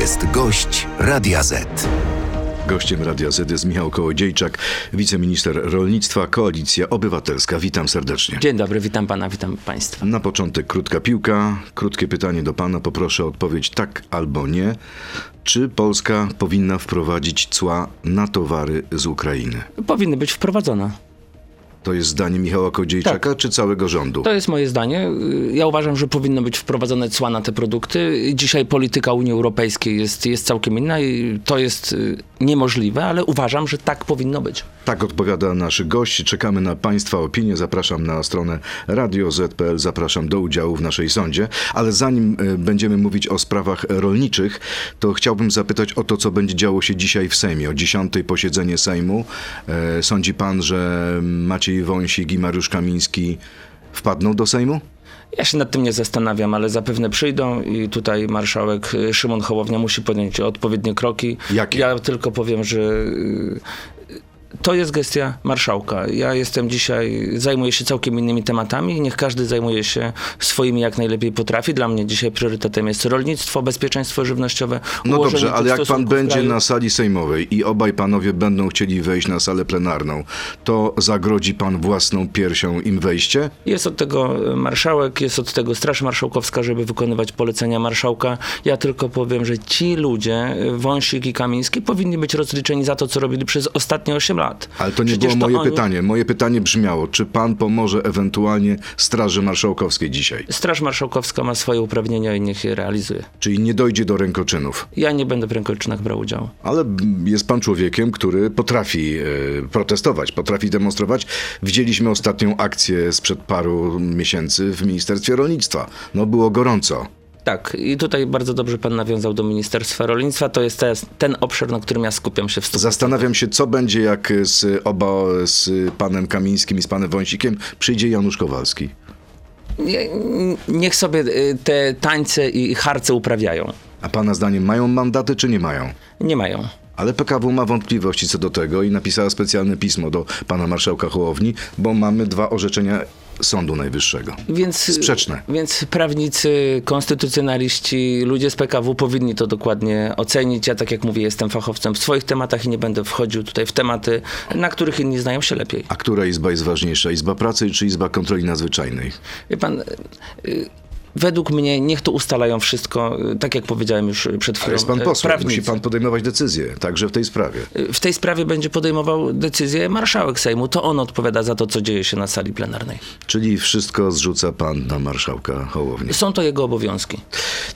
jest gość Radia Z. Gościem Radia Z jest Michał Kołodziejczak, wiceminister rolnictwa, Koalicja Obywatelska. Witam serdecznie. Dzień dobry, witam pana, witam państwa. Na początek krótka piłka. Krótkie pytanie do pana. Poproszę o odpowiedź tak albo nie. Czy Polska powinna wprowadzić cła na towary z Ukrainy? Powinny być wprowadzone. To jest zdanie Michała Kołodziejczaka Tak. czy całego rządu? To jest moje zdanie. Ja uważam, że powinno być wprowadzone cła na te produkty. Dzisiaj polityka Unii Europejskiej jest, jest całkiem inna i to jest y, niemożliwe, ale uważam, że tak powinno być. Tak odpowiada nasz gość. Czekamy na Państwa opinię. Zapraszam na stronę radio.z.pl. Zapraszam do udziału w naszej sądzie. Ale zanim e, będziemy mówić o sprawach rolniczych, to chciałbym zapytać o to, co będzie działo się dzisiaj w Sejmie. O 10 posiedzenie Sejmu. E, Sądzi Pan, że Maciej Wąsik i Mariusz Kamiński wpadną do Sejmu? Ja się nad tym nie zastanawiam, ale zapewne przyjdą i tutaj marszałek Szymon Hołownia musi podjąć odpowiednie kroki. Jakie? Ja tylko powiem, że y, to jest gestia marszałka. Ja jestem dzisiaj, zajmuję się całkiem innymi tematami niech każdy zajmuje się swoimi jak najlepiej potrafi. Dla mnie dzisiaj priorytetem jest rolnictwo, bezpieczeństwo żywnościowe. No dobrze, ale jak pan będzie kraju. na sali sejmowej i obaj panowie będą chcieli wejść na salę plenarną, to zagrodzi pan własną piersią im wejście? Jest od tego marszałek, jest od tego Straż Marszałkowska, żeby wykonywać polecenia marszałka. Ja tylko powiem, że ci ludzie, Wąsik i Kamiński, powinni być rozliczeni za to, co robili przez ostatnie 8 lat. Ale to nie Przecież było moje pytanie. Moje pytanie brzmiało, czy pan pomoże ewentualnie Straży Marszałkowskiej dzisiaj? Straż Marszałkowska ma swoje uprawnienia i niech je realizuje. Czyli nie dojdzie do rękoczynów. Ja nie będę w rękoczynach brał udziału. Ale jest pan człowiekiem, który potrafi e, protestować, potrafi demonstrować. Widzieliśmy ostatnią akcję sprzed paru miesięcy w Ministerstwie Rolnictwa. No było gorąco. Tak, i tutaj bardzo dobrze pan nawiązał do Ministerstwa Rolnictwa. To jest ten obszar, na którym ja skupiam się w Zastanawiam się, co będzie, jak z oba, z panem Kamińskim i z panem Wąsikiem przyjdzie Janusz Kowalski. Nie, niech sobie y, te tańce i harce uprawiają. A pana zdaniem mają mandaty, czy nie mają? Nie mają. Ale PKW ma wątpliwości co do tego i napisała specjalne pismo do pana marszałka Hołowni, bo mamy dwa orzeczenia Sądu Najwyższego. Więc, Sprzeczne. Więc prawnicy, konstytucjonaliści, ludzie z PKW powinni to dokładnie ocenić. Ja, tak jak mówię, jestem fachowcem w swoich tematach i nie będę wchodził tutaj w tematy, na których inni znają się lepiej. A która izba jest ważniejsza? Izba pracy czy Izba Kontroli Nadzwyczajnej? Wie pan, y, według mnie niech to ustalają wszystko, y, tak jak powiedziałem już przed Ale chwilą. jest pan y, posłem, musi pan podejmować decyzje, także w tej sprawie. Y, W tej sprawie będzie podejmował decyzję marszałek Sejmu. To on odpowiada za to, co dzieje się na sali plenarnej. Czyli wszystko zrzuca pan na marszałka Hołowni. Są to jego obowiązki.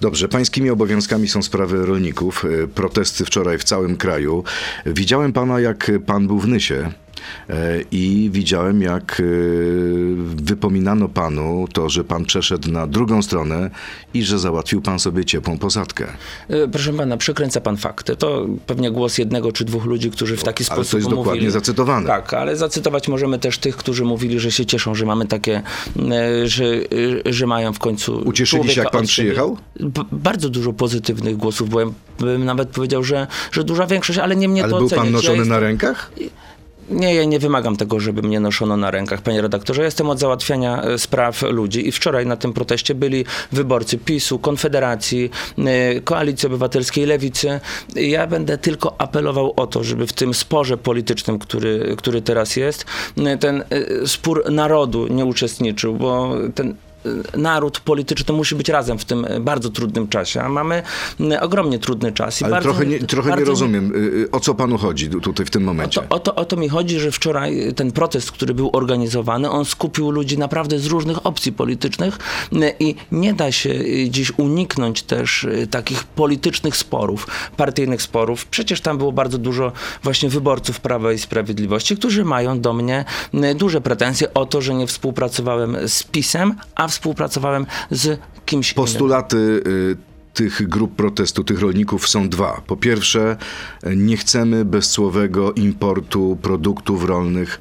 Dobrze, pańskimi obowiązkami są sprawy rolników. y, Protesty wczoraj w całym kraju. Widziałem pana, jak pan był w Nysie. E, I widziałem, jak y, wypominano panu to, że pan przeszedł na drugą stronę i że załatwił pan sobie ciepłą posadkę. Y, Proszę pana, przekręca pan fakty. To pewnie głos jednego czy dwóch ludzi, którzy w taki Ale to sposób jest mówili. dokładnie zacytowane. Tak, ale zacytować możemy też tych, którzy mówili, że się cieszą, że mamy takie, y, że, że mają w końcu. Ucieszyli się, jak pan przyjechał? Bardzo dużo pozytywnych głosów, bo ja bym nawet powiedział, że, że duża większość, ale nie mnie Ale to był pan noszony ja na rękach? Nie, ja nie wymagam tego, żeby mnie noszono na rękach, panie redaktorze. Jestem od załatwiania e, spraw ludzi i wczoraj na tym proteście byli wyborcy PiSu, Konfederacji, e, Koalicji Obywatelskiej, Lewicy. Ja będę tylko apelował o to, żeby w tym sporze politycznym, który, który teraz jest, e, ten spór narodu nie uczestniczył, bo ten naród polityczny musi być razem w tym e, bardzo trudnym czasie, a mamy e, ogromnie trudny czas. I Ale bardzo, trochę, nie, trochę nie bardzo rozumiem, y, y, o co panu chodzi tu- tutaj w tym momencie. to, o, to, o to mi chodzi, że wczoraj ten protest, który był organizowany, on skupił ludzi naprawdę z różnych opcji politycznych y, i nie da się y, dziś uniknąć też y, takich politycznych sporów, partyjnych sporów. Przecież tam było bardzo dużo właśnie wyborców Prawa i Sprawiedliwości, którzy mają do mnie y, duże pretensje o to, że nie współpracowałem z PiSem, a współpracowałem z kimś innym. Postulaty y, tych grup protestu, tych rolników są dwa. Po pierwsze, nie chcemy bezcłowego importu produktów rolnych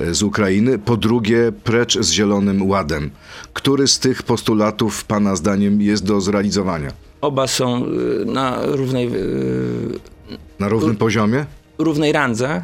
y, z Ukrainy. Po drugie, precz z Zielonym Ładem. Który z tych postulatów, Pana zdaniem, jest do zrealizowania? Oba są y, na równej, y, Na równym poziomie? równej randze.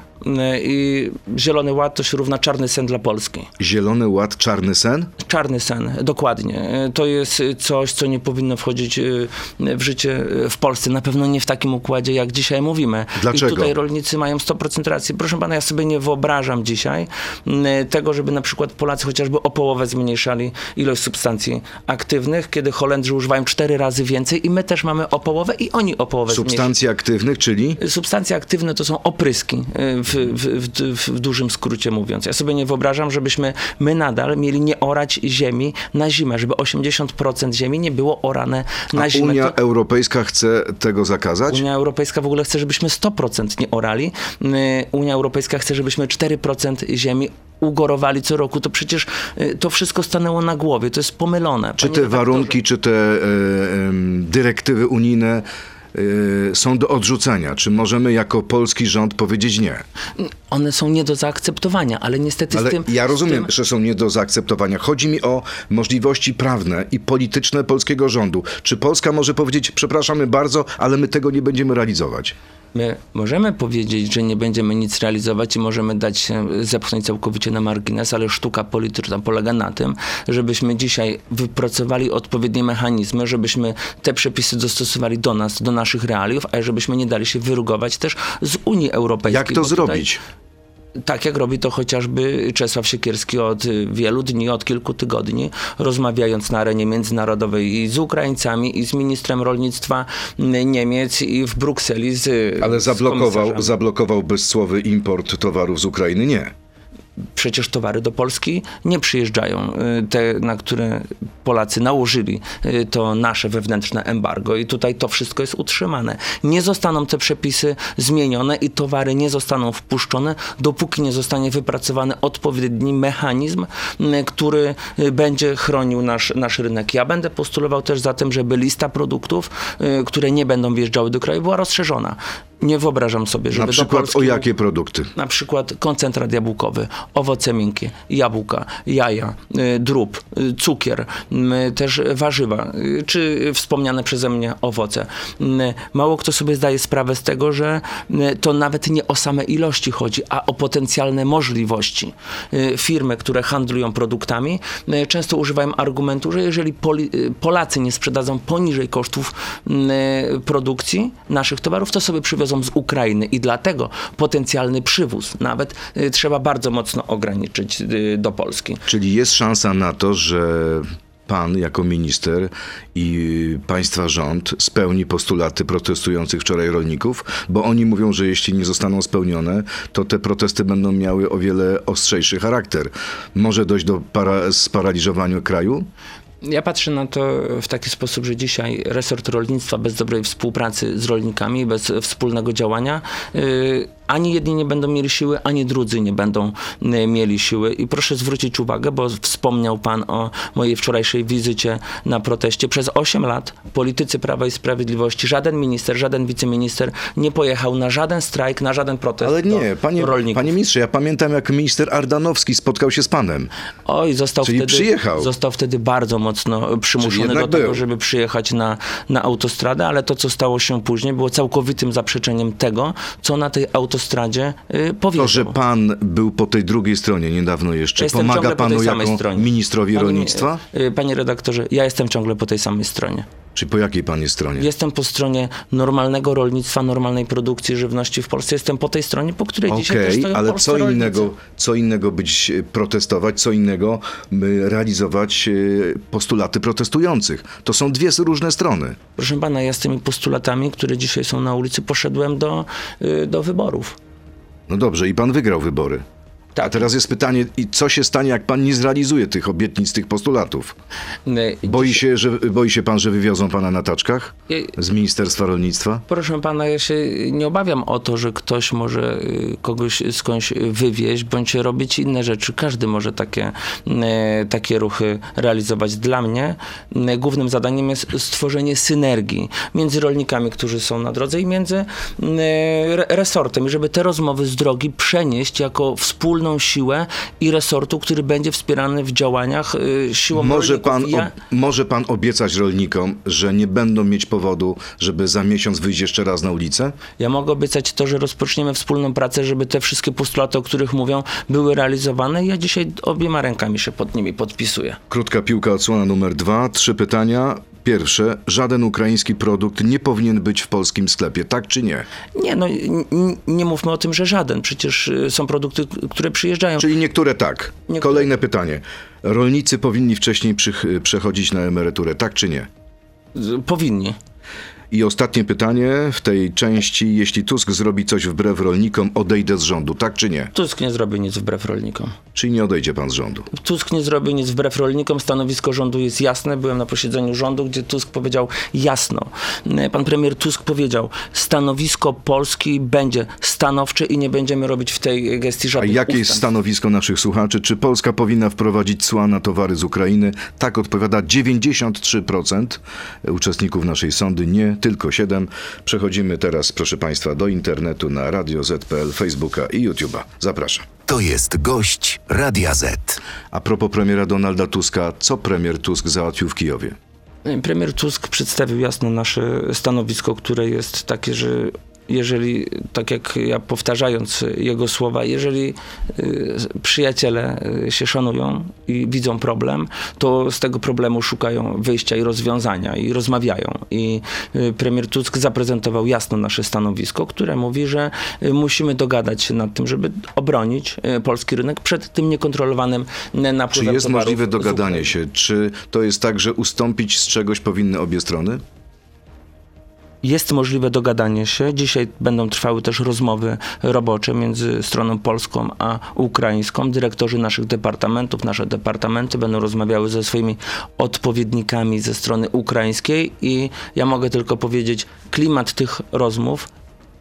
I Zielony Ład to się równa czarny sen dla Polski. Zielony Ład, czarny sen? Czarny sen, dokładnie. To jest coś, co nie powinno wchodzić y, w życie y, w Polsce. Na pewno nie w takim układzie, jak dzisiaj mówimy. Dlaczego? I tutaj rolnicy mają 100% racji. Proszę pana, ja sobie nie wyobrażam dzisiaj y, tego, żeby na przykład Polacy chociażby o połowę zmniejszali ilość substancji aktywnych, kiedy Holendrzy używają cztery razy więcej i my też mamy o połowę i oni o połowę zmniejszą. Substancji aktywnych, czyli? Substancje aktywne to są opryski, w, w, w, w dużym skrócie mówiąc. Ja sobie nie wyobrażam, żebyśmy my nadal mieli nie orać ziemi na zimę, żeby 80% ziemi nie było orane na A zimę. Unia To- Europejska chce tego zakazać? Unia Europejska w ogóle chce, żebyśmy 100% nie orali. Unia Europejska chce, żebyśmy 4% ziemi ugorowali co roku. To przecież y, to wszystko stanęło na głowie. To jest pomylone. Czy te warunki, czy te e, em, dyrektywy unijne e, są do odrzucenia? Czy możemy jako polski rząd powiedzieć nie? One są nie do zaakceptowania, ale niestety Ale z tym... ja rozumiem, tym... że są nie do zaakceptowania. Chodzi mi o możliwości prawne i polityczne polskiego rządu. Czy Polska może powiedzieć, przepraszamy bardzo, ale my tego nie będziemy realizować? My możemy powiedzieć, że nie będziemy nic realizować i możemy dać się zepchnąć całkowicie na margines, ale sztuka polityczna polega na tym, żebyśmy dzisiaj wypracowali odpowiednie mechanizmy, żebyśmy te przepisy dostosowali do nas, do naszych realiów, a żebyśmy nie dali się wyrugować też z Unii Europejskiej. Jak to bo tutaj- zrobić? Tak jak robi to chociażby Czesław Siekierski od wielu dni, od kilku tygodni, rozmawiając na arenie międzynarodowej i z Ukraińcami, i z ministrem rolnictwa Niemiec, i w Brukseli z Ale z zablokował, komisarzem. zablokował bezsłowy import towarów z Ukrainy? Nie. Przecież towary do Polski nie przyjeżdżają. Y, Te, na które Polacy nałożyli y, to nasze wewnętrzne embargo i tutaj to wszystko jest utrzymane. Nie zostaną te przepisy zmienione i towary nie zostaną wpuszczone, dopóki nie zostanie wypracowany odpowiedni mechanizm, y, który będzie chronił nasz, nasz rynek. Ja będę postulował też za tym, żeby lista produktów, które nie będą wjeżdżały do kraju, była rozszerzona. Nie wyobrażam sobie, żeby Na przykład Polski o jakie produkty? na przykład koncentrat jabłkowy, owoce miękkie, jabłka, jaja, y, drób, y, cukier, też warzywa, y, czy wspomniane przeze mnie owoce. Mało kto sobie zdaje sprawę z tego, że to nawet nie o same ilości chodzi, a o potencjalne możliwości. Firmy, które handlują produktami, często używają argumentu, że jeżeli Polacy nie sprzedadzą poniżej kosztów produkcji naszych towarów, to sobie przywiozą z Ukrainy i dlatego potencjalny przywóz nawet y, trzeba bardzo mocno ograniczyć y, do Polski. Czyli jest szansa na to, że pan jako minister i państwa rząd spełni postulaty protestujących wczoraj rolników, bo oni mówią, że jeśli nie zostaną spełnione, to te protesty będą miały o wiele ostrzejszy charakter. Może dojść do para- sparaliżowania kraju? Ja patrzę na to w taki sposób, że dzisiaj resort rolnictwa bez dobrej współpracy z rolnikami, bez wspólnego działania, y, ani jedni nie będą mieli siły, ani drudzy nie będą y, mieli siły. I proszę zwrócić uwagę, bo wspomniał Pan o mojej wczorajszej wizycie na proteście. Przez 8 lat politycy Prawa i Sprawiedliwości, żaden minister, żaden wiceminister nie pojechał na żaden strajk, na żaden protest Ale nie, panie, rolników. panie ministrze, ja pamiętam jak minister Ardanowski spotkał się z panem. Oj, został Czyli wtedy, przyjechał. został wtedy bardzo mocno przymuszony jednak do tego, był. żeby przyjechać na, na autostradę, ale to, co stało się później, było całkowitym zaprzeczeniem tego, co na tej autostradzie y, powiedział. To, że pan był po tej drugiej stronie niedawno jeszcze, Jestem pomaga po panu samej jako stronie. ministrowi Panie- rolnictwa? y, Panie redaktorze, ja jestem ciągle po tej samej stronie. Czy po jakiej pan jest stronie? Jestem po stronie normalnego rolnictwa, normalnej produkcji żywności w Polsce. Jestem po tej stronie, po której dzisiaj też Okej, stoją ale co rolnicy. innego, co innego być e, protestować, co innego realizować e, postulaty protestujących. To są dwie różne strony. Proszę pana, ja z tymi postulatami, które dzisiaj są na ulicy, poszedłem do, y, do wyborów. No dobrze, i pan wygrał wybory. Tak. A teraz jest pytanie, i co się stanie, jak pan nie zrealizuje tych obietnic, tych postulatów? Boi się, że, boi się pan, że wywiozą pana na taczkach z Ministerstwa Rolnictwa? Proszę pana, ja się nie obawiam o to, że ktoś może y, kogoś skądś wywieźć, bądź robić inne rzeczy. Każdy może takie, y, takie ruchy realizować. Dla mnie y, głównym zadaniem jest stworzenie synergii między rolnikami, którzy są na drodze i między re- resortem, i żeby te rozmowy z drogi przenieść jako wspólne siłę i resortu, który będzie wspierany w działaniach y, siłą Może rolników. pan, ja, ob, może pan obiecać rolnikom, że nie będą mieć powodu, żeby za miesiąc wyjść jeszcze raz na ulicę? ja mogę obiecać to, że rozpoczniemy wspólną pracę, żeby te wszystkie postulaty, o których mówią, były realizowane. Ja dzisiaj obiema rękami się pod nimi podpisuję. Krótka piłka, odsłona numer dwa. Trzy pytania. Pierwsze, żaden ukraiński produkt nie powinien być w polskim sklepie, tak czy nie? Nie, no nie mówmy o tym, że żaden. Przecież y, są produkty, które przyjeżdżają. Czyli niektóre tak. Niektóre- Kolejne pytanie. Rolnicy powinni wcześniej przych- przechodzić na emeryturę, tak czy nie? Powinni. I ostatnie pytanie w tej części. Jeśli Tusk zrobi coś wbrew rolnikom, odejdę z rządu, tak czy nie? Tusk nie zrobi nic wbrew rolnikom. Czyli nie odejdzie pan z rządu? Tusk nie zrobi nic wbrew rolnikom. Stanowisko rządu jest jasne. Byłem na posiedzeniu rządu, gdzie Tusk powiedział jasno. Pan premier Tusk powiedział, stanowisko Polski będzie stanowcze i nie będziemy robić w tej gestii A żadnych jakie jest ustępstw. stanowisko naszych słuchaczy? Czy Polska powinna wprowadzić cła na towary z Ukrainy? Tak odpowiada 93% uczestników naszej sądy, nie tylko 7. Przechodzimy teraz, proszę państwa, do internetu na Radio Z.pl, Facebooka i YouTube'a. Zapraszam. To jest gość Radia Z. A propos premiera Donalda Tuska, co premier Tusk załatwił w Kijowie? Premier Tusk przedstawił jasno nasze stanowisko, które jest takie, że jeżeli, tak jak ja powtarzając jego słowa, jeżeli y, przyjaciele y, się szanują i widzą problem, to z tego problemu szukają wyjścia i rozwiązania i rozmawiają. I y, premier Tusk zaprezentował jasno nasze stanowisko, które mówi, że musimy dogadać się nad tym, żeby obronić polski rynek przed tym niekontrolowanym napływem Czy jest możliwe dogadanie się? Czy to jest tak, że ustąpić z czegoś powinny obie strony? Jest możliwe dogadanie się. Dzisiaj będą trwały też rozmowy robocze między stroną polską a ukraińską. Dyrektorzy naszych departamentów, nasze departamenty będą rozmawiały ze swoimi odpowiednikami ze strony ukraińskiej i ja mogę tylko powiedzieć, klimat tych rozmów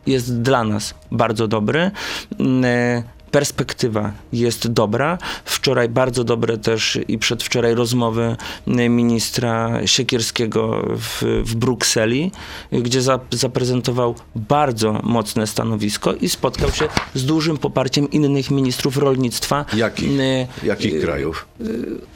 jest dla nas bardzo dobry. Perspektywa jest dobra. Wczoraj bardzo dobre też i przedwczoraj rozmowy ministra Siekierskiego w, w Brukseli, gdzie za, zaprezentował bardzo mocne stanowisko i spotkał się z dużym poparciem innych ministrów rolnictwa. Jakich? Mm, Jakich krajów?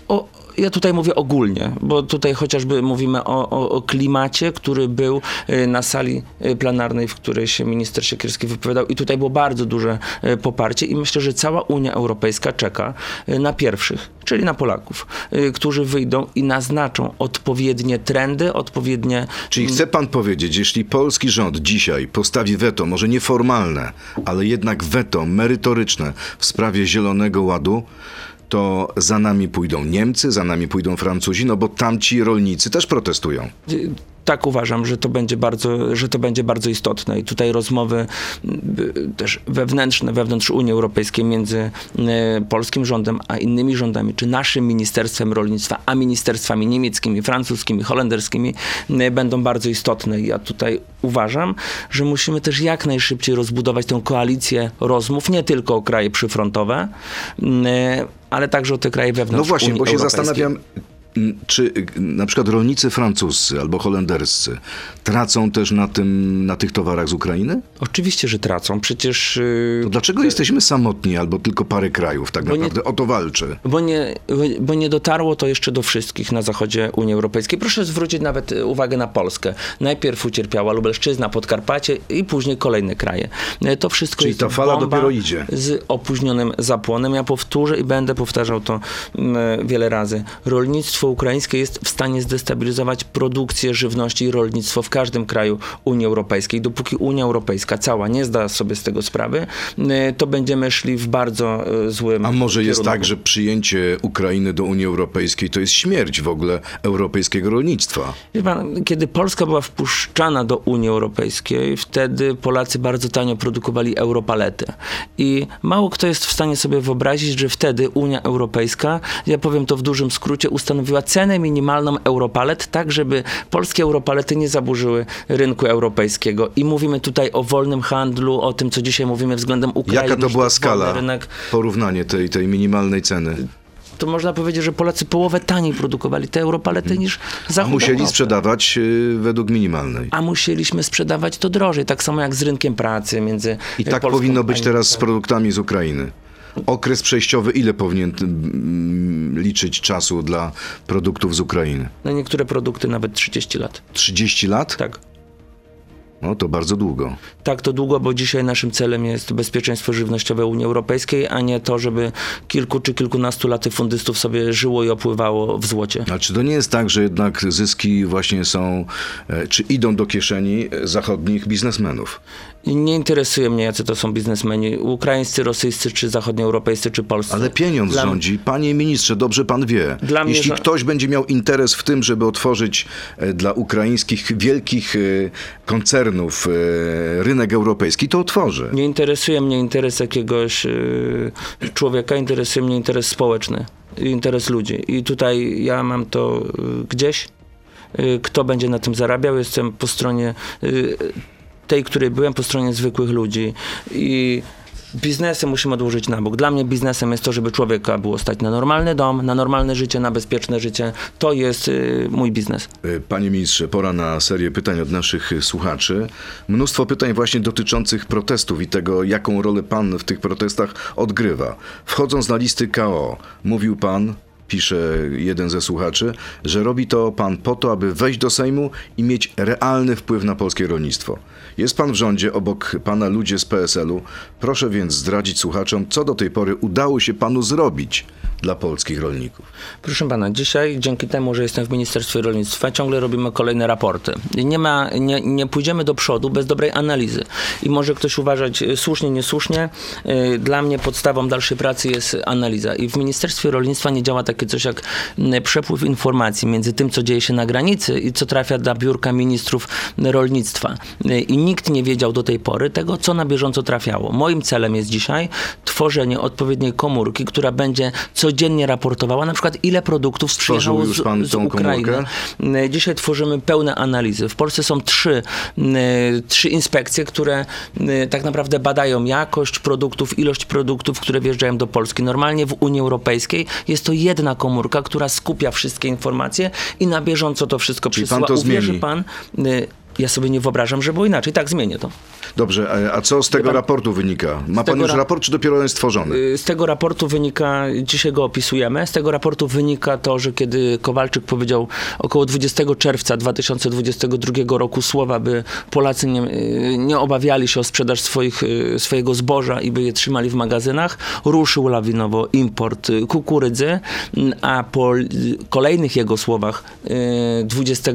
o, ja tutaj mówię ogólnie, bo tutaj chociażby mówimy o, o, o klimacie, który był y, na sali y, plenarnej, w której się minister Siekierski wypowiadał. I tutaj było bardzo duże y, poparcie i myślę, że cała Unia Europejska czeka na pierwszych, czyli na Polaków, którzy wyjdą i naznaczą odpowiednie trendy, odpowiednie Czyli chce pan powiedzieć, jeśli polski rząd dzisiaj postawi weto, może nieformalne, ale jednak weto merytoryczne w sprawie Zielonego Ładu, to za nami pójdą Niemcy, za nami pójdą Francuzi, no bo tamci rolnicy też protestują. Tak uważam, że to będzie bardzo, że to będzie bardzo istotne i tutaj rozmowy też wewnętrzne, wewnątrz Unii Europejskiej między y, polskim rządem a innymi rządami, czy naszym Ministerstwem Rolnictwa, a ministerstwami niemieckimi, francuskimi, holenderskimi będą bardzo istotne. Ja tutaj uważam, że musimy też jak najszybciej rozbudować tę koalicję rozmów, nie tylko o kraje przyfrontowe, y, ale także o te kraje No wewnątrz właśnie, Unii bo się zastanawiam, czy y, na przykład rolnicy francuscy albo holenderscy tracą też na, tym, na tych towarach z Ukrainy? Oczywiście, że tracą. Przecież y, To dlaczego jesteśmy samotni albo tylko parę krajów tak Bo nie- naprawdę o to walczy? Bo nie, bo nie dotarło to jeszcze do wszystkich na zachodzie Unii Europejskiej. Proszę zwrócić nawet e, uwagę na Polskę. Najpierw ucierpiała Lubelszczyzna, Podkarpacie i później kolejne kraje. To wszystko Czyli jest ta fala dopiero idzie. z opóźnionym zapłonem. Ja powtórzę i będę powtarzał to mm, wiele razy. Rolnictwo ukraińskie jest w stanie zdestabilizować produkcję żywności i rolnictwo w każdym kraju Unii Europejskiej. Dopóki Unia Europejska cała nie zda sobie z tego sprawy, e, to będziemy szli w bardzo e, złym A może jest kierunku. tak, że przyjęcie Ukrainy do Unii Europejskiej to jest śmierć w ogóle europejskiego rolnictwa? Pan, kiedy Polska była wpuszczana do Unii Europejskiej, wtedy Polacy bardzo tanio produkowali europalety. I mało kto jest w stanie sobie wyobrazić, że wtedy Unia Europejska, ja powiem to w dużym skrócie, ustanowiła cenę minimalną europalet, tak żeby polskie europalety nie zaburzyły rynku europejskiego. I mówimy tutaj o wolnym handlu, o tym, co dzisiaj mówimy względem Ukrainy. Jaka to była skala, Rynek. porównanie tej, tej minimalnej ceny? To można powiedzieć, że Polacy połowę taniej produkowali te europalety niż A Zachód musieli Europy. sprzedawać y, według minimalnej. a musieliśmy sprzedawać to drożej. Tak samo jak z rynkiem pracy między I tak Polską powinno a być teraz z produktami z Ukrainy. Okres przejściowy ile powinien mm, liczyć czasu dla produktów z Ukrainy? Na niektóre produkty nawet 30 lat. 30 lat? Tak. No to bardzo długo. Tak, to długo, bo dzisiaj naszym celem jest bezpieczeństwo żywnościowe Unii Europejskiej, a nie to, żeby kilku czy kilkunastu latyfundystów sobie żyło i opływało w złocie. A czy to nie jest tak, że jednak zyski właśnie są, e, czy idą do kieszeni zachodnich biznesmenów? Nie interesuje mnie, jacy to są biznesmeni, ukraińscy, rosyjscy, czy zachodnioeuropejscy, czy polscy. Ale pieniądz Dla- rządzi. Panie ministrze, dobrze pan wie. Dla mnie, Jeśli że- ktoś będzie miał interes w tym, żeby otworzyć e, dla ukraińskich wielkich e, koncernów e, rynek europejski, to otworzy. Nie interesuje mnie interes jakiegoś człowieka, interesuje mnie interes społeczny, interes ludzi. I tutaj ja mam to gdzieś. Kto będzie na tym zarabiał? Jestem po stronie tej, której byłem, po stronie zwykłych ludzi. I biznesy musimy odłożyć na bok. Dla mnie biznesem jest to, żeby człowieka było stać na normalny dom, na normalne życie, na bezpieczne życie. To jest y, mój biznes. E, Panie ministrze, pora na serię pytań od naszych e, słuchaczy. Mnóstwo pytań właśnie dotyczących protestów i tego, jaką rolę pan w tych protestach odgrywa. Wchodząc na listy KO, mówił pan, pisze jeden ze słuchaczy, że robi to pan po to, aby wejść do Sejmu i mieć realny wpływ na polskie rolnictwo. Jest pan w rządzie, obok pana ludzie z PSL-u. Proszę więc zdradzić słuchaczom, co do tej pory udało się panu zrobić dla polskich rolników. Proszę pana, dzisiaj dzięki temu, że jestem w Ministerstwie Rolnictwa, ciągle robimy kolejne raporty. Nie, ma, nie, nie pójdziemy do przodu bez dobrej analizy. I może ktoś uważać y, słusznie, niesłusznie. Y, Dla mnie podstawą dalszej pracy jest analiza. I w Ministerstwie Rolnictwa nie działa takie coś jak mm, przepływ informacji między tym, co dzieje się na granicy i co trafia do biurka ministrów rolnictwa. Y, I nikt nie wiedział do tej pory tego, co na bieżąco trafiało. Moim celem jest dzisiaj tworzenie odpowiedniej komórki, która będzie codziennie raportowała na przykład ile produktów przyjechało z, z Ukrainy. komórkę? Y, Dzisiaj tworzymy pełne analizy. W Polsce są trzy, y, trzy inspekcje, które y, tak naprawdę badają jakość produktów, ilość produktów, które wjeżdżają do Polski. Normalnie w Unii Europejskiej jest to jedna komórka, która skupia wszystkie informacje i na bieżąco to wszystko Czyli przesyła. pan to Uwierzy zmieni? pan, ja sobie nie wyobrażam, że było inaczej. Tak, zmienię to. Dobrze, a- co z tego raportu wynika? Ma pan już ra- raport, czy dopiero on jest stworzony? Y, Z tego raportu wynika, dzisiaj go opisujemy, z tego raportu wynika to, że kiedy Kowalczyk powiedział około 20 czerwca 2022 roku słowa, by Polacy nie, y, nie obawiali się o sprzedaż swoich, y, swojego zboża i by je trzymali w magazynach, ruszył lawinowo import kukurydzy, a po kolejnych jego słowach y, 20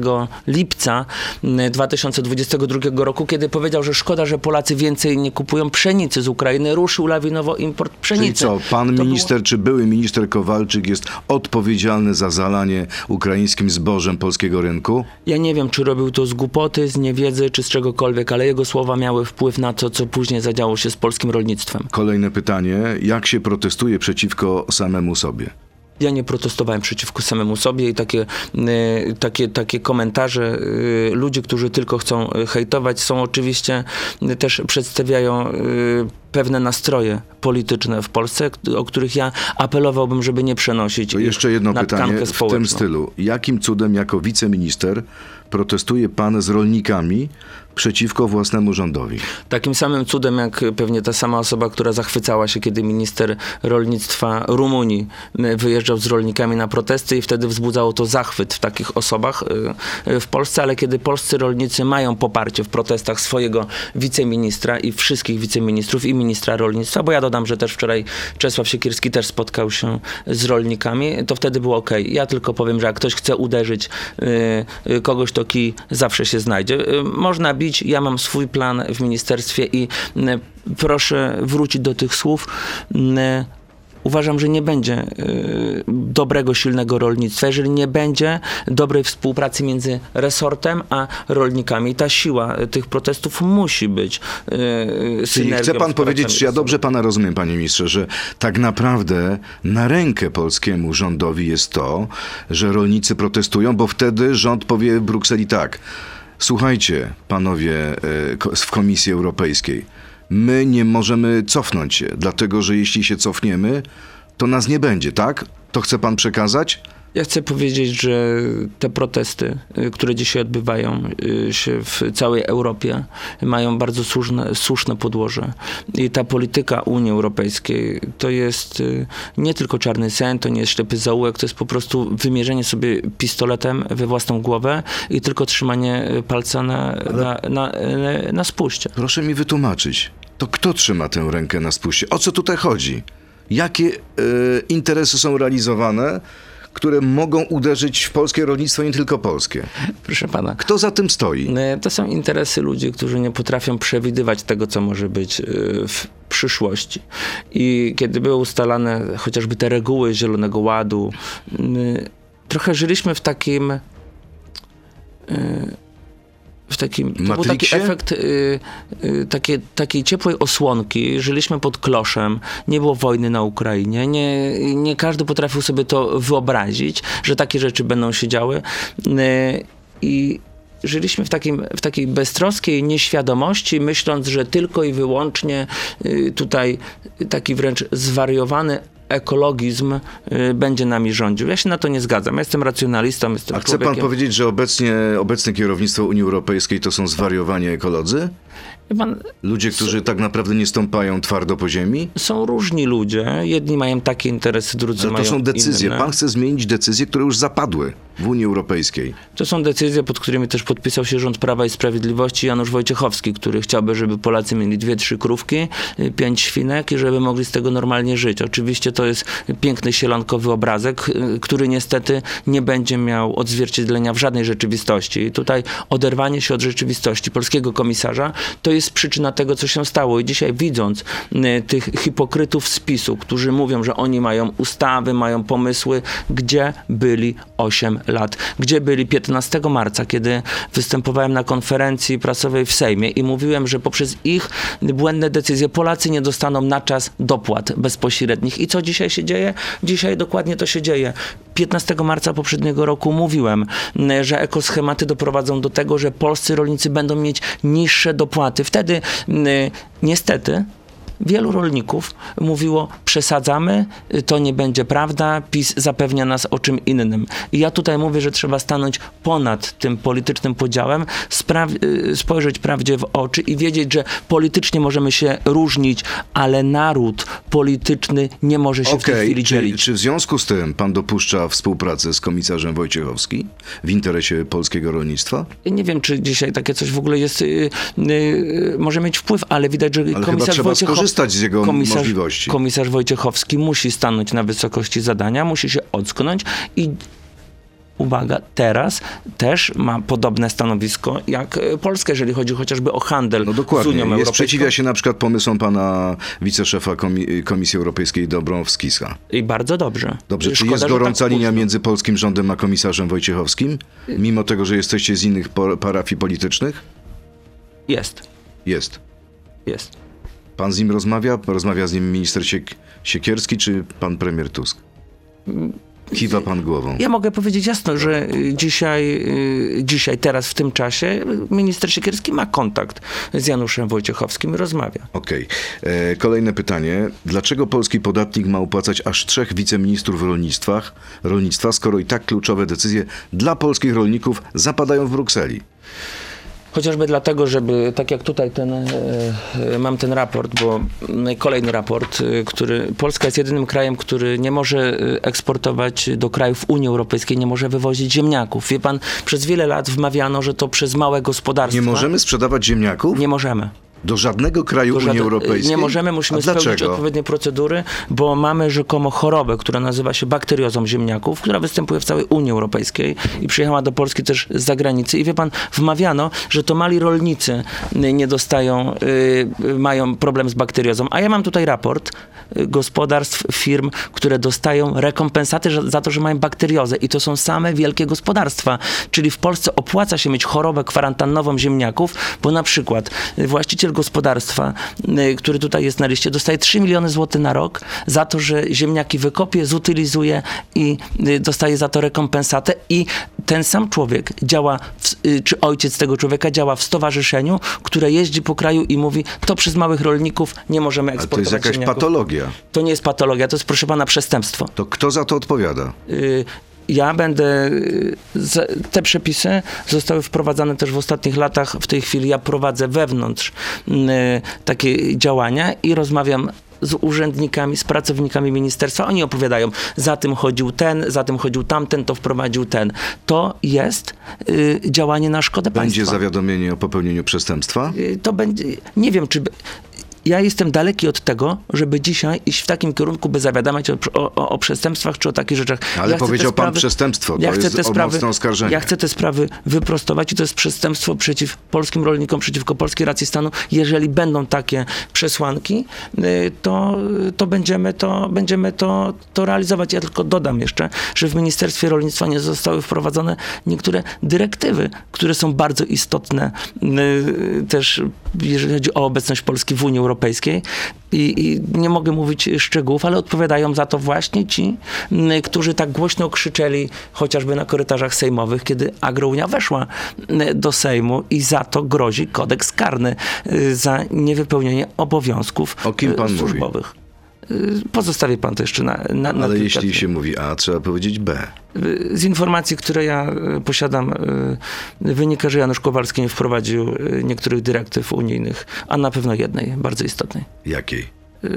lipca y, 2022 roku, kiedy powiedział, że szkoda, że Polacy więcej nie kupują pszenicy z Ukrainy, ruszył lawinowo import pszenicy. Czyli co, pan To minister, czy były minister Kowalczyk jest odpowiedzialny za zalanie ukraińskim zbożem polskiego rynku? Ja nie wiem, czy robił to z głupoty, z niewiedzy, czy z czegokolwiek, ale jego słowa miały wpływ na to, co później zadziało się z polskim rolnictwem. Kolejne pytanie, jak się protestuje przeciwko samemu sobie? Ja nie protestowałem przeciwko samemu sobie i takie, y, takie, takie komentarze y, ludzi, którzy tylko chcą y, hejtować, są oczywiście też przedstawiają pewne nastroje polityczne w Polsce, o których ja apelowałbym, żeby nie przenosić. To jeszcze jedno pytanie w tym stylu. Jakim cudem jako wiceminister protestuje pan z rolnikami przeciwko własnemu rządowi? Takim samym cudem, jak pewnie ta sama osoba, która zachwycała się, kiedy minister rolnictwa Rumunii m, wyjeżdżał z rolnikami na protesty i wtedy wzbudzało to zachwyt w takich osobach y, y, w Polsce, ale kiedy polscy rolnicy mają poparcie w protestach swojego wiceministra i wszystkich wiceministrów i ministra rolnictwa, bo ja dodam, że też wczoraj Czesław Siekierski też spotkał się z rolnikami, to wtedy było ok. Ja tylko powiem, że jak ktoś chce uderzyć kogoś, to kij zawsze się znajdzie. Można ja mam swój plan w ministerstwie i proszę wrócić do tych słów. Uważam, że nie będzie y, dobrego, silnego rolnictwa, jeżeli nie będzie dobrej współpracy między resortem a rolnikami. I ta siła tych protestów musi być y, Czyli chce pan powiedzieć, czy ja dobrze pana rozumiem, panie ministrze, że tak naprawdę na rękę polskiemu rządowi jest to, że rolnicy protestują, bo wtedy rząd powie w Brukseli tak. Słuchajcie, panowie e, w Komisji Europejskiej, my nie możemy cofnąć się, dlatego że jeśli się cofniemy, to nas nie będzie, tak? To chce pan przekazać? Ja chcę powiedzieć, że te protesty, y, które dzisiaj odbywają y, się w całej Europie, mają bardzo słuszne, słuszne podłoże. I ta polityka Unii Europejskiej to jest y, nie tylko czarny sen, to nie jest ślepy zaułek, to jest po prostu wymierzenie sobie pistoletem we własną głowę i tylko trzymanie palca na, na, na, na spuście. Proszę mi wytłumaczyć, to kto trzyma tę rękę na spuście? O co tutaj chodzi? Jakie e, interesy są realizowane, które mogą uderzyć w polskie rolnictwo nie tylko polskie? Proszę pana. Kto za tym stoi? E, To są interesy ludzi, którzy nie potrafią przewidywać tego, co może być e, w przyszłości. I kiedy były ustalane chociażby te reguły Zielonego Ładu, trochę żyliśmy w takim. W takim. To był taki efekt y, y, takie, takiej ciepłej osłonki. Żyliśmy pod kloszem, nie było wojny na Ukrainie. Nie, nie każdy potrafił sobie to wyobrazić, że takie rzeczy będą się działy. Y, I żyliśmy w, takim, w takiej beztroskiej nieświadomości, myśląc, że tylko i wyłącznie y, tutaj taki wręcz zwariowany ekologizm y, będzie nami rządził. Ja się na to nie zgadzam. Ja jestem racjonalistą, jestem A chce pan człowiekiem. powiedzieć, że obecnie, obecne kierownictwo Unii Europejskiej to są zwariowani ekolodzy? Pan, Ludzie, którzy tak naprawdę nie stąpają twardo po ziemi? są różni ludzie. Jedni mają takie interesy, drudzy Ale to mają są decyzje. inne. Pan chce zmienić decyzje, które już zapadły w Unii Europejskiej. To są decyzje, pod którymi też podpisał się rząd Prawa i Sprawiedliwości Janusz Wojciechowski, który chciałby, żeby Polacy mieli dwie, trzy krówki, y, pięć świnek i żeby mogli z tego normalnie żyć. Oczywiście to jest piękny, sielankowy obrazek, y, który niestety nie będzie miał odzwierciedlenia w żadnej rzeczywistości. I tutaj oderwanie się od rzeczywistości polskiego komisarza to jest przyczyna tego, co się stało. I dzisiaj widząc y, tych hipokrytów z PiSu, którzy mówią, że oni mają ustawy, mają pomysły, gdzie byli 8 lat? Gdzie byli 15 marca, kiedy występowałem na konferencji prasowej w Sejmie i mówiłem, że poprzez ich błędne decyzje Polacy nie dostaną na czas dopłat bezpośrednich. I co dzisiaj się dzieje? Dzisiaj dokładnie to się dzieje. 15 marca poprzedniego roku mówiłem, m, że ekoschematy doprowadzą do tego, że polscy rolnicy będą mieć niższe dopłaty. Wtedy m, niestety Wielu rolników mówiło, przesadzamy, to nie będzie prawda, PiS zapewnia nas o czym innym. I ja tutaj mówię, że trzeba stanąć ponad tym politycznym podziałem, y, spojrzeć prawdzie w oczy i wiedzieć, że politycznie możemy się różnić, ale naród polityczny nie może się w tej chwili czy, dzielić. czy w związku z tym pan dopuszcza współpracę z komisarzem Wojciechowskim w interesie polskiego rolnictwa? Nie wiem, czy dzisiaj takie coś w ogóle jest, y, y, może mieć wpływ, ale widać, że chyba komisarz Wojciechowski- skorzystać z jego komisarz, możliwości. Komisarz Wojciechowski musi stanąć na wysokości zadania, musi się ocknąć i uwaga, teraz też ma podobne stanowisko jak e, Polska, jeżeli chodzi chociażby o handel No z dokładnie. Unią Nie Europejską. sprzeciwia się na przykład pomysłom pana wiceszefa komi- Komisji Europejskiej Dobrowskisa. I bardzo dobrze. Dobrze, czy jest że gorąca tak linia późno. między polskim rządem a komisarzem Wojciechowskim? Mimo tego, że jesteście z innych parafii politycznych? Jest, Jest. jest. Pan z nim rozmawia? Rozmawia z nim minister Siek- Siekierski czy pan premier Tusk? Kiwa pan głową. Ja mogę powiedzieć jasno, że y, dzisiaj, y, dzisiaj, teraz w tym czasie minister Siekierski ma kontakt z Januszem Wojciechowskim i rozmawia. Okej. E, Kolejne pytanie. Dlaczego polski podatnik ma opłacać aż trzech wiceministrów rolnictwa, rolnictwa, skoro i tak kluczowe decyzje dla polskich rolników zapadają w Brukseli? Chociażby dlatego, żeby, tak jak tutaj ten, e, e, mam ten raport, bo mm, kolejny raport, e, który, Polska jest jedynym krajem, który nie może eksportować do krajów Unii Europejskiej, nie może wywozić ziemniaków. Wie pan, przez wiele lat wmawiano, że to przez małe gospodarstwa. Nie możemy sprzedawać ziemniaków Nie możemy. Do żadnego kraju To Unii Europejskiej? Nie możemy, musimy spełnić odpowiednie procedury, bo mamy rzekomo chorobę, która nazywa się bakteriozą ziemniaków, która występuje w całej Unii Europejskiej i przyjechała do Polski też z zagranicy. I wie pan, wmawiano, że to mali rolnicy nie dostają, y, y, mają problem z bakteriozą. A ja mam tutaj raport y, gospodarstw, firm, które dostają rekompensaty za to, że mają bakteriozę. I to są same wielkie gospodarstwa. Czyli w Polsce opłaca się mieć chorobę kwarantannową ziemniaków, bo na przykład właściciel gospodarstwa, y, który tutaj jest na liście, dostaje 3 miliony złotych na rok za to, że ziemniaki wykopie, zutylizuje i y, dostaje za to rekompensatę i ten sam człowiek działa, w, y, czy ojciec tego człowieka działa w stowarzyszeniu, które jeździ po kraju i mówi, to przez małych rolników nie możemy Ale to eksportować jest jakaś ziemniaków. patologia. To nie jest patologia, to jest proszę pana przestępstwo. To kto za to odpowiada? Y, ja będę, y, te przepisy zostały wprowadzane też w ostatnich latach. W tej chwili ja prowadzę wewnątrz y, takie działania i rozmawiam z urzędnikami, z pracownikami ministerstwa. Oni opowiadają, za tym chodził ten, za tym chodził tamten, to wprowadził ten. To jest y, działanie na szkodę Będzie państwa. zawiadomienie o popełnieniu przestępstwa? Y, to będzie, nie wiem, czy. Ja jestem daleki od tego, żeby dzisiaj iść w takim kierunku, by zawiadamiać o, o, o przestępstwach czy o takich rzeczach. Ale chcę te powiedział pan przestępstwo, jest o mocne oskarżenie. Ja chcę te sprawy wyprostować i to jest przestępstwo przeciw polskim rolnikom, przeciwko polskiej racji stanu. Jeżeli będą takie przesłanki, y, to, to będziemy, to, będziemy to, to realizować. Ja tylko dodam jeszcze, że w Ministerstwie Rolnictwa nie zostały wprowadzone niektóre dyrektywy, które są bardzo istotne y, też, jeżeli chodzi o obecność Polski w Unii Europejskiej. I, I nie mogę mówić szczegółów, ale odpowiadają za to właśnie ci, którzy tak głośno krzyczeli chociażby na korytarzach sejmowych, kiedy Agrounia weszła do Sejmu i za to grozi kodeks karny y, za niewypełnienie obowiązków O kim y, pan mówi? służbowych. Y, Pozostawię pan to jeszcze na, na, na Ale jeśli dni. się mówi A, trzeba powiedzieć B. Z informacji, które ja y, posiadam, y, wynika, że Janusz Kowalski nie wprowadził y, niektórych dyrektyw unijnych, a na pewno jednej, bardzo istotnej. Jakiej? Y,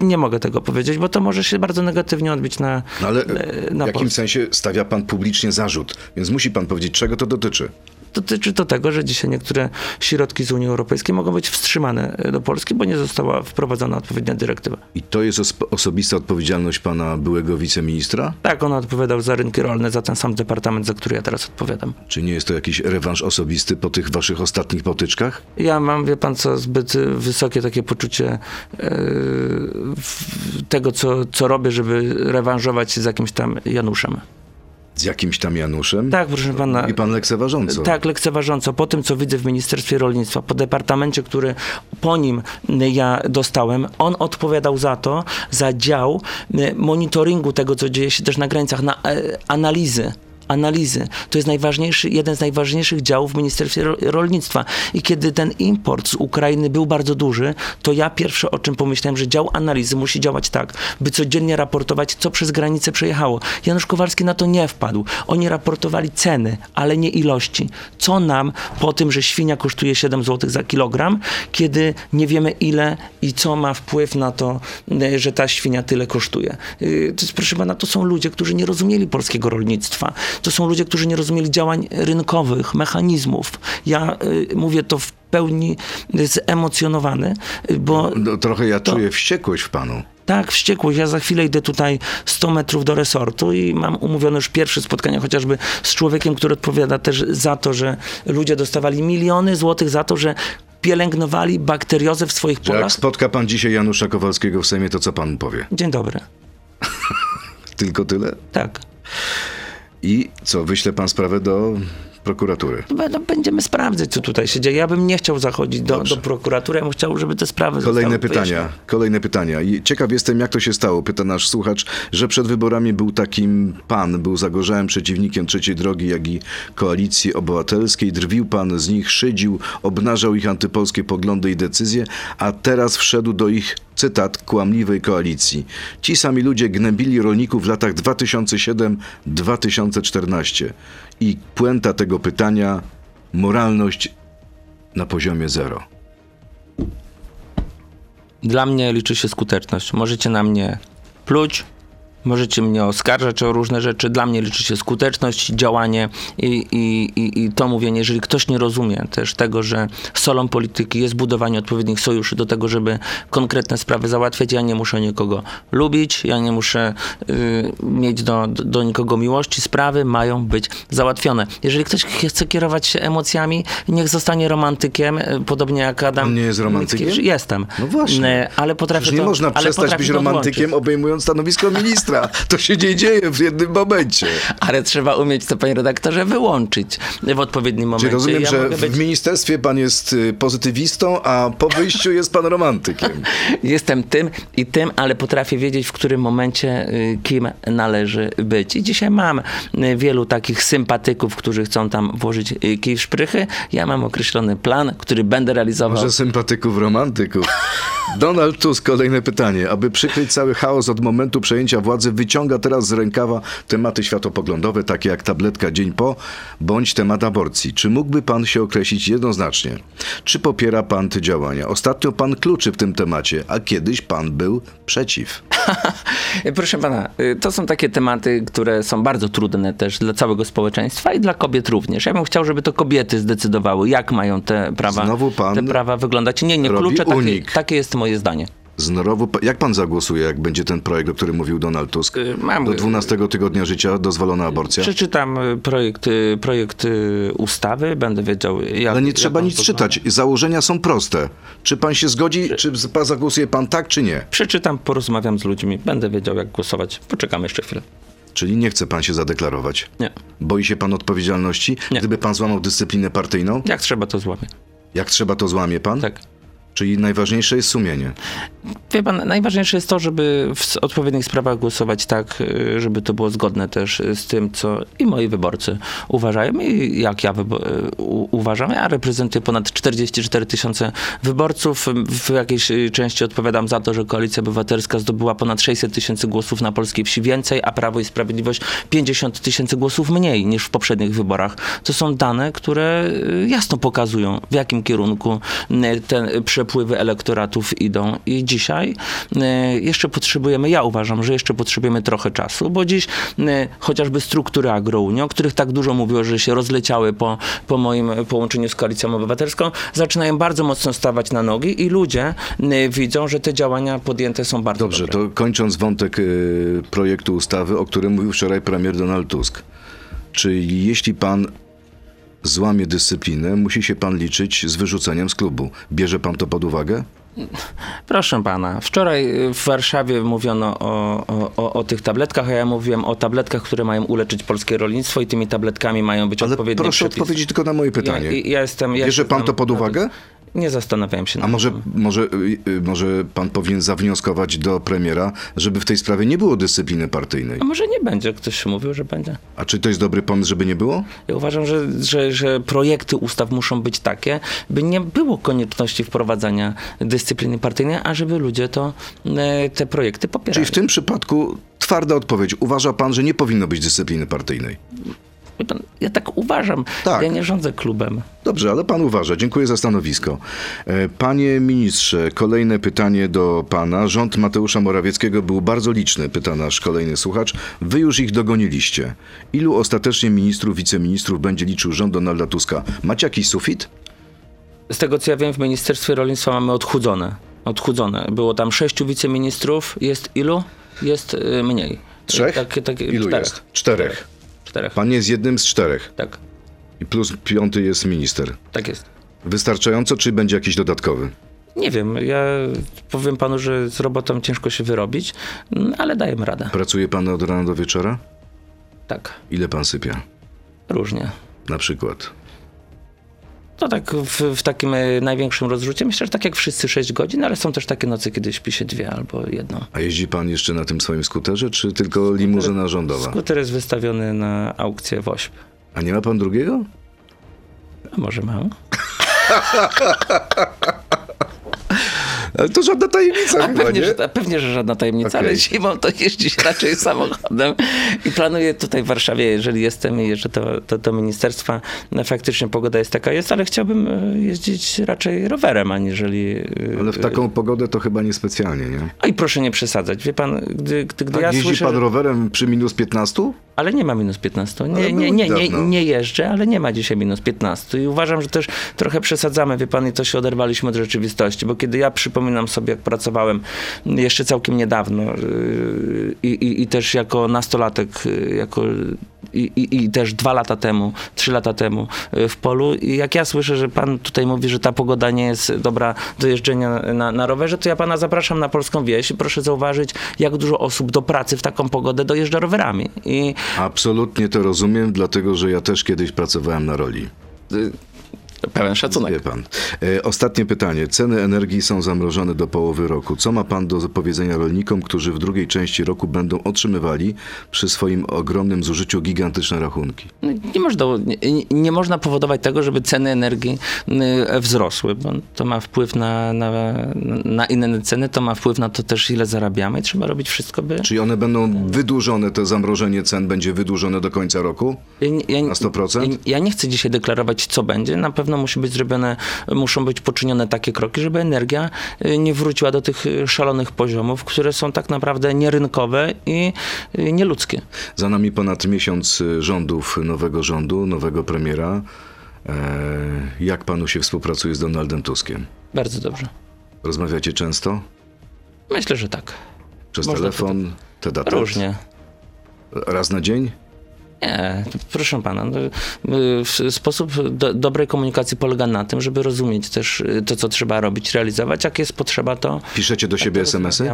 Nie mogę tego powiedzieć, bo to może się bardzo negatywnie odbić na, No ale e, w na jakim Polsce. sensie stawia pan publicznie zarzut? Więc musi pan powiedzieć, czego to dotyczy. Dotyczy to tego, że dzisiaj niektóre środki z Unii Europejskiej mogą być wstrzymane y, do Polski, bo nie została wprowadzona odpowiednia dyrektywa. I to jest os- osobista odpowiedzialność pana byłego wiceministra? Tak, on odpowiadał za rynki rolne, za ten sam departament, za który ja teraz odpowiadam. Czy nie jest to jakiś rewanż osobisty po tych waszych ostatnich potyczkach? Ja mam, wie pan co, zbyt wysokie takie poczucie yy, tego, co, co robię, żeby rewanżować się z jakimś tam Januszem. Z jakimś tam Januszem? Tak, proszę pana. I pan lekceważąco. Tak, lekceważąco. Po tym, co widzę w Ministerstwie Rolnictwa, po departamencie, który po nim ja dostałem, on odpowiadał za to, za dział y, monitoringu tego, co dzieje się też na granicach, na e, analizy. Analizy. To jest najważniejszy, jeden z najważniejszych działów w Ministerstwie Ro- Rolnictwa. I kiedy ten import z Ukrainy był bardzo duży, to ja pierwsze o czym pomyślałem, że dział analizy musi działać tak, by codziennie raportować, co przez granicę przejechało. Janusz Kowalski na to nie wpadł. Oni raportowali ceny, ale nie ilości. Co nam po tym, że świnia kosztuje 7 zł za kilogram, kiedy nie wiemy ile i co ma wpływ na to, y, że ta świnia tyle kosztuje. Y, proszę pana, to są ludzie, którzy nie rozumieli polskiego rolnictwa. To są ludzie, którzy nie rozumieli działań rynkowych, mechanizmów. Ja y, mówię to w pełni zemocjonowany, bo No, trochę ja To- czuję wściekłość w panu. tak, wściekłość. Ja za chwilę idę tutaj 100 metrów do resortu i mam umówione już pierwsze spotkanie chociażby z człowiekiem, który odpowiada też za to, że ludzie dostawali miliony złotych za to, że pielęgnowali bakteriozę w swoich Że jak polach. spotka pan dzisiaj Janusza Kowalskiego w Sejmie, to co pan powie? Dzień dobry. Tylko tyle? Tak. I co, wyśle pan sprawę do prokuratury? B- no, Będziemy sprawdzać, co tutaj się dzieje. Ja bym nie chciał zachodzić do, do prokuratury, ja bym chciał, żeby te sprawy Kolejne zostały pytania. wyjaśnione. Kolejne pytania. I Ciekaw jestem, jak to się stało, pyta nasz słuchacz, że przed wyborami był takim pan, był zagorzałym przeciwnikiem trzeciej drogi, jak i koalicji obywatelskiej. Drwił pan z nich, szydził, obnażał ich antypolskie poglądy i decyzje, a teraz wszedł do ich, cytat, kłamliwej koalicji. Ci sami ludzie gnębili rolników w latach 2007-2014. I puenta tego pytania, moralność na poziomie zero. Dla mnie liczy się skuteczność. Możecie na mnie pluć, możecie mnie oskarżać o różne rzeczy. Dla mnie liczy się skuteczność, działanie i, i, i, i to mówienie. Jeżeli ktoś nie rozumie też tego, że solą polityki jest budowanie odpowiednich sojuszy do tego, żeby konkretne sprawy załatwiać, ja nie muszę nikogo lubić, ja nie muszę y, mieć do, do, nikogo miłości. Sprawy mają być załatwione. Jeżeli ktoś chce kierować się emocjami, niech zostanie romantykiem, y, podobnie jak Adam Pan nie jest romantykiem? Jestem. No właśnie. E, Ale potrafię Przecież nie to, można przestać być romantykiem, obejmując stanowisko ministra. To się nie dzieje w jednym momencie. Ale trzeba umieć to, panie redaktorze, wyłączyć w odpowiednim momencie. Czyli rozumiem, Ja że mogę w być- ministerstwie pan jest y, pozytywistą, a po wyjściu jest pan romantykiem. Jestem tym i tym, ale potrafię wiedzieć, w którym momencie y, kim należy być. I dzisiaj mam y, wielu takich sympatyków, którzy chcą tam włożyć kij w szprychy. Ja mam określony plan, który będę realizował. Może sympatyków romantyków. Donald Tusk, kolejne pytanie. Aby przykryć cały chaos od momentu przejęcia władzy władzy wyciąga teraz z rękawa tematy światopoglądowe, takie jak tabletka dzień po, bądź temat aborcji. Czy mógłby pan się określić jednoznacznie? Czy popiera pan te działania? Ostatnio pan kluczy w tym temacie, a kiedyś pan był przeciw. Proszę pana, y, to są takie tematy, które są bardzo trudne też dla całego społeczeństwa i dla kobiet również. Ja bym chciał, żeby to kobiety zdecydowały, jak mają te prawa, Znowu pan te prawa wyglądać. Nie, nie robi kluczę, takie, takie jest moje zdanie. Znowu, pa- jak pan zagłosuje, jak będzie ten projekt, o którym mówił Donald Tusk? Y, mam- Do 12 tygodnia życia dozwolona aborcja? Przeczytam y, projekt, y, projekt ustawy, będę wiedział jak... Ale nie trzeba nic czytać. Założenia są proste. Czy pan się zgodzi, czy z- zagłosuje pan tak, czy nie? Przeczytam, porozmawiam z ludźmi, będę wiedział jak głosować. Poczekam jeszcze chwilę. Czyli nie chce pan się zadeklarować. Nie. Boi się pan odpowiedzialności, Nie. gdyby pan złamał dyscyplinę partyjną? Jak trzeba to złamię. Jak trzeba, to złamie pan? Tak. Czyli najważniejsze jest sumienie. Wie pan, najważniejsze jest to, żeby w odpowiednich sprawach głosować tak, y, żeby to było zgodne też z tym, co i moi wyborcy uważają i jak ja y, uważam. Ja reprezentuję ponad 44 tysiące wyborców. W jakiejś y, części odpowiadam za to, że Koalicja Obywatelska zdobyła ponad 600 tysięcy głosów na polskiej wsi więcej, a Prawo i Sprawiedliwość 50 tysięcy głosów mniej niż w poprzednich wyborach. To są dane, które jasno pokazują, w jakim kierunku y, te przepływy elektoratów idą. I dzisiaj y, jeszcze potrzebujemy, ja uważam, że jeszcze potrzebujemy trochę czasu, bo dziś y, chociażby struktury agrounii, o których tak dużo mówiło, że się rozleciały po, po moim połączeniu z Koalicją Obywatelską, zaczynają bardzo mocno stawać na nogi i ludzie widzą, że te działania podjęte są bardzo Dobrze, dobre. to kończąc wątek projektu ustawy, o którym mówił wczoraj premier Donald Tusk. Czy jeśli pan złamie dyscyplinę, musi się pan liczyć z wyrzuceniem z klubu? Bierze pan to pod uwagę? Proszę pana, wczoraj w Warszawie mówiono o, o, o, tych tabletkach, a ja mówiłem o tabletkach, które mają uleczyć polskie rolnictwo i tymi tabletkami mają być Ale odpowiednie proszę przepisy. odpowiedzieć tylko na moje pytanie. Ja, ja jestem, ja Bierze się pan to pod uwagę? Nie zastanawiałem się A może, może, y, y, może pan powinien zawnioskować do premiera, żeby w tej sprawie nie było dyscypliny partyjnej? A może nie będzie, ktoś mówił, że będzie. A czy to jest dobry pomysł, żeby nie było? Ja uważam, że, że, że projekty ustaw muszą być takie, by nie było konieczności wprowadzania dyscypliny partyjnej, a żeby ludzie to, e, te projekty popierali. Czyli w tym przypadku twarda odpowiedź. Uważa pan, że nie powinno być dyscypliny partyjnej? Pan, Ja tak uważam. Tak. Ja nie rządzę klubem. Dobrze, ale pan uważa. Dziękuję za stanowisko. E, Panie ministrze, kolejne pytanie do pana. Rząd Mateusza Morawieckiego był bardzo liczny, pyta nasz kolejny słuchacz. Wy już ich dogoniliście. Ilu ostatecznie ministrów, wiceministrów będzie liczył rząd Donalda Tuska? Macie jakiś sufit? Z tego co ja wiem, w Ministerstwie Rolnictwa mamy odchudzone. Odchudzone. Było tam sześciu wiceministrów. Jest ilu? Jest y, mniej. Trzech? Tak, tak, Ilu czterech. jest? Czterech. Czterech. Pan jest jednym z czterech. Tak, I plus piąty jest minister. tak jest. Wystarczająco, czy będzie jakiś dodatkowy? Nie wiem, ja powiem panu, że z robotą ciężko się wyrobić, mm, ale dajemy radę. Pracuje pan od rana do wieczora? Tak, Ile pan sypia? różnie. Na przykład. To tak w, w takim e, największym rozrzucie. Myślę, że tak jak wszyscy 6 godzin, ale są też takie noce, kiedy śpi się dwie albo jedną. A jeździ pan jeszcze na tym swoim skuterze, czy tylko limuzyna rządowa? Skuter jest wystawiony na aukcję WOŚP. A nie ma pan drugiego? A może mam? Ale to żadna tajemnica A chyba, pewnie, nie? że, a pewnie, że żadna tajemnica, Okej. ale zimą to jeździć raczej samochodem. I planuję tutaj w Warszawie, jeżeli jestem i jeżdżę to, to, do ministerstwa, no, faktycznie pogoda jest taka jest, ale chciałbym e, jeździć raczej rowerem, aniżeli... e, Ale w taką pogodę to chyba niespecjalnie, nie? A i proszę nie przesadzać. Wie pan, gdy, gdy, gdy Tak, ja jeździ słyszę... pan rowerem przy minus 15? Ale nie ma minus 15. Ale Nie, nie, nie, nie, nie jeżdżę, ale nie ma dzisiaj minus 15. I uważam, że też trochę przesadzamy, wie pan, i to się oderwaliśmy od rzeczywistości. Bo kiedy ja przypominam sobie, jak pracowałem jeszcze całkiem niedawno yy, i, i, i też jako nastolatek, yy, jako, i, i, i też dwa lata temu, trzy lata temu yy, w polu, i jak ja słyszę, że pan tutaj mówi, że ta pogoda nie jest dobra do jeżdżenia na, na rowerze, to ja pana zapraszam na polską wieś i proszę zauważyć, jak dużo osób do pracy w taką pogodę dojeżdża rowerami. I Absolutnie to rozumiem, dlatego że ja też kiedyś pracowałem na roli. Pełen szacunek. Wie pan. E, ostatnie pytanie. Ceny energii są zamrożone do połowy roku. Co ma pan do powiedzenia rolnikom, którzy w drugiej części roku będą otrzymywali przy swoim ogromnym zużyciu gigantyczne rachunki? Nie można, nie, nie można powodować tego, żeby ceny energii y, wzrosły, bo to ma wpływ na, na, na inne ceny, to ma wpływ na to też, ile zarabiamy i trzeba robić wszystko, by... Czyli one będą wydłużone, to zamrożenie cen będzie wydłużone do końca roku? Ja, ja, Na 100%? Ja, ja nie chcę dzisiaj deklarować, co będzie. Na pewno musi być zrobione, muszą być poczynione takie kroki, żeby energia y, nie wróciła do tych y, szalonych poziomów, które są tak naprawdę nierynkowe i y, nieludzkie. Za nami ponad miesiąc rządów nowego rządu, nowego premiera. E, jak panu się współpracuje z Donaldem Tuskiem? Bardzo dobrze. Rozmawiacie często? Myślę, że tak. Przez Można telefon? Te daty? Różnie. Raz na dzień? Nie, proszę pana. no, y, Sposób do, dobrej komunikacji polega na tym, żeby rozumieć też y, to, co trzeba robić, realizować. Jak jest potrzeba, to. Piszecie do siebie SMS-y?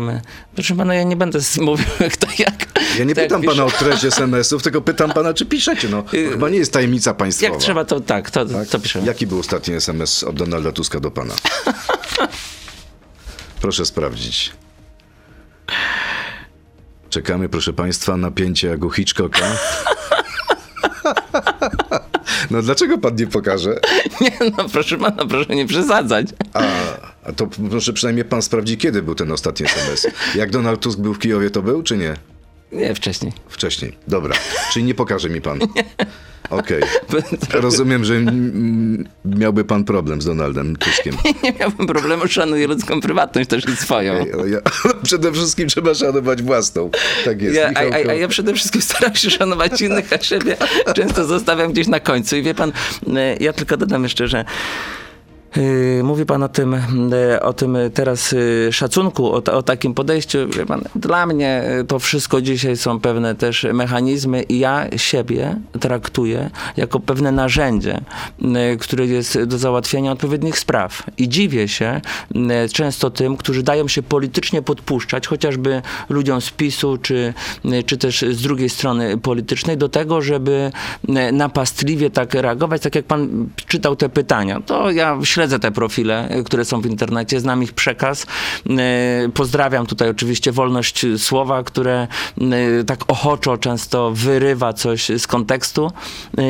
Proszę pana, ja nie będę mówił kto jak. Ja nie pytam pana o treść SMS-ów, tylko pytam pana, czy piszecie. No, to chyba nie jest tajemnica państwowa. Jak trzeba, to tak, to, Tak? to piszę. Jaki był ostatni SMS od Donalda Tuska do pana? Proszę sprawdzić. Czekamy, proszę państwa, napięcie jak u Hitchcocka. No dlaczego pan nie pokaże? Nie, no proszę pana, proszę nie przesadzać. A, a to proszę przynajmniej pan sprawdzi, kiedy był ten ostatni SMS. Jak Donald Tusk był w Kijowie, to był, czy nie? Nie, wcześniej. Wcześniej. Dobra. Czyli nie pokaże mi pan. Okej. Rozumiem, że miałby pan problem z Donaldem Tuskiem. Nie miałbym problemu, szanuję ludzką prywatność też i swoją. Ja, przede wszystkim trzeba szanować własną. Tak jest. Ja, a, a, a ja przede wszystkim staram się szanować innych, a siebie często zostawiam gdzieś na końcu. I wie pan, ja tylko dodam jeszcze, że Mówi pan o tym, yy, o tym teraz yy, szacunku, o, o takim podejściu. Dla mnie yy, to wszystko dzisiaj są pewne też mechanizmy i ja siebie traktuję jako pewne narzędzie, yy, które jest do załatwiania odpowiednich spraw. I dziwię się yy, często tym, którzy dają się politycznie podpuszczać, chociażby ludziom z PiSu, czy, yy, czy też z drugiej strony politycznej, do tego, żeby yy, napastliwie tak reagować, tak jak pan czytał te pytania. To ja te profile, y, które są w internecie, znam ich przekaz. Y, Pozdrawiam tutaj oczywiście wolność słowa, które y, tak ochoczo często wyrywa coś z kontekstu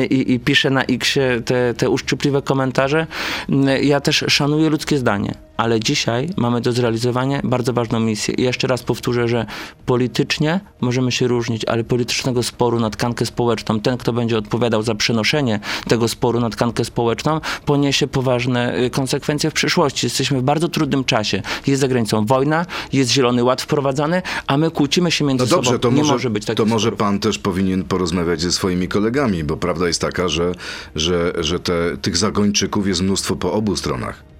i, i pisze na X-ie te, te uszczypliwe komentarze. Ja też szanuję ludzkie zdanie. Ale dzisiaj mamy do zrealizowania bardzo ważną misję. I jeszcze raz powtórzę, że politycznie możemy się różnić, ale politycznego sporu na tkankę społeczną, ten, kto będzie odpowiadał za przenoszenie tego sporu na tkankę społeczną, poniesie poważne y, konsekwencje w przyszłości. Jesteśmy w bardzo trudnym czasie. Jest za granicą wojna, jest Zielony Ład wprowadzany, a my kłócimy się między No dobrze, sobą. to Nie może, może być to takich może sporów. pan też powinien porozmawiać ze swoimi kolegami, bo prawda jest taka, że, że, że te, tych zagończyków jest mnóstwo po obu stronach.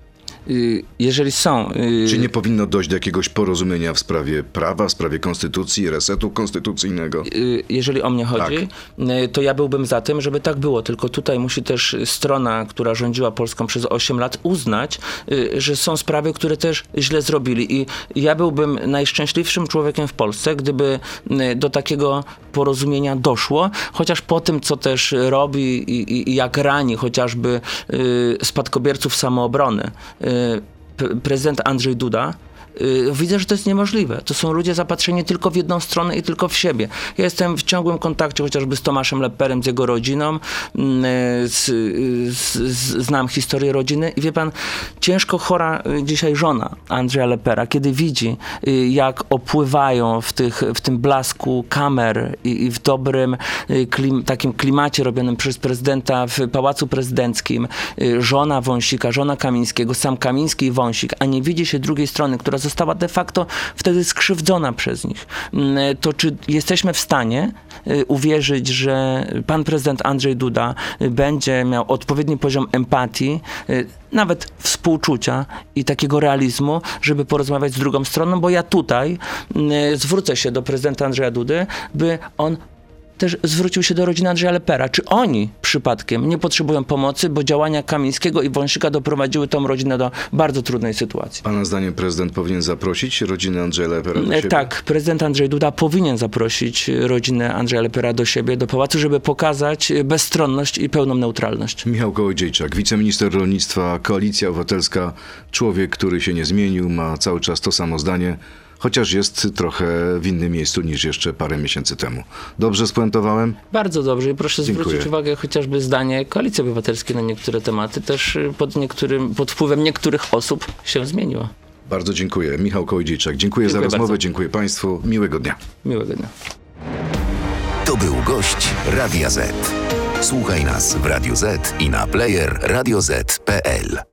Y, Jeżeli są... y, Czy nie powinno dojść do jakiegoś porozumienia w sprawie prawa, w sprawie konstytucji, resetu konstytucyjnego? Y, jeżeli o mnie chodzi, Tak. to ja byłbym za tym, żeby tak było. Tylko tutaj musi też strona, która rządziła Polską przez 8 lat, uznać, że są sprawy, które też źle zrobili. I ja byłbym najszczęśliwszym człowiekiem w Polsce, gdyby do takiego porozumienia doszło, chociaż po tym, co też robi i, i, jak rani chociażby spadkobierców samoobrony. Y, Prezydent Andrzej Duda Widzę, że to jest niemożliwe. To są ludzie zapatrzeni tylko w jedną stronę i tylko w siebie. Ja jestem w ciągłym kontakcie chociażby z Tomaszem Leperem, z jego rodziną. mm, y, Z, y, z, z, znam historię rodziny i wie pan, ciężko chora y, dzisiaj żona Andrzeja Lepera, kiedy widzi, y, jak opływają w, tych, w tym blasku kamer i, i w dobrym y, klim, takim klimacie robionym przez prezydenta w Pałacu Prezydenckim, y, żona Wąsika, żona Kamińskiego, sam Kamiński i Wąsik, a nie widzi się drugiej strony, która została de facto wtedy skrzywdzona przez nich, Mm, to czy jesteśmy w stanie y, uwierzyć, że pan prezydent Andrzej Duda y, będzie miał odpowiedni poziom empatii, y, nawet współczucia i takiego realizmu, żeby porozmawiać z drugą stroną, bo ja tutaj zwrócę się do prezydenta Andrzeja Dudy, by on też zwrócił się do rodziny Andrzeja Lepera. Czy oni przypadkiem nie potrzebują pomocy, bo działania Kamińskiego i Wąsika doprowadziły tą rodzinę do bardzo trudnej sytuacji? Pana zdaniem prezydent powinien zaprosić rodzinę Andrzeja Lepera do E, siebie? Tak, prezydent Andrzej Duda powinien zaprosić rodzinę Andrzeja Lepera do siebie, do pałacu, żeby pokazać bezstronność i pełną neutralność. Michał Kołodziejczak, wiceminister rolnictwa, Koalicja Obywatelska, człowiek, który się nie zmienił, ma cały czas to samo zdanie, chociaż jest trochę w innym miejscu niż jeszcze parę miesięcy temu. Dobrze spuentowałem? Bardzo dobrze i proszę Dziękuję. zwrócić uwagę chociażby zdanie Koalicji Obywatelskiej na niektóre tematy też y, pod, niektórym, pod wpływem niektórych osób się zmieniło. Bardzo dziękuję. Michał Kołodziejczak, dziękuję, za Dziękuję rozmowę, bardzo. dziękuję Państwu, miłego dnia. Miłego dnia. To był gość Radia Z. Słuchaj nas w Radio Z i na player radioz.pl.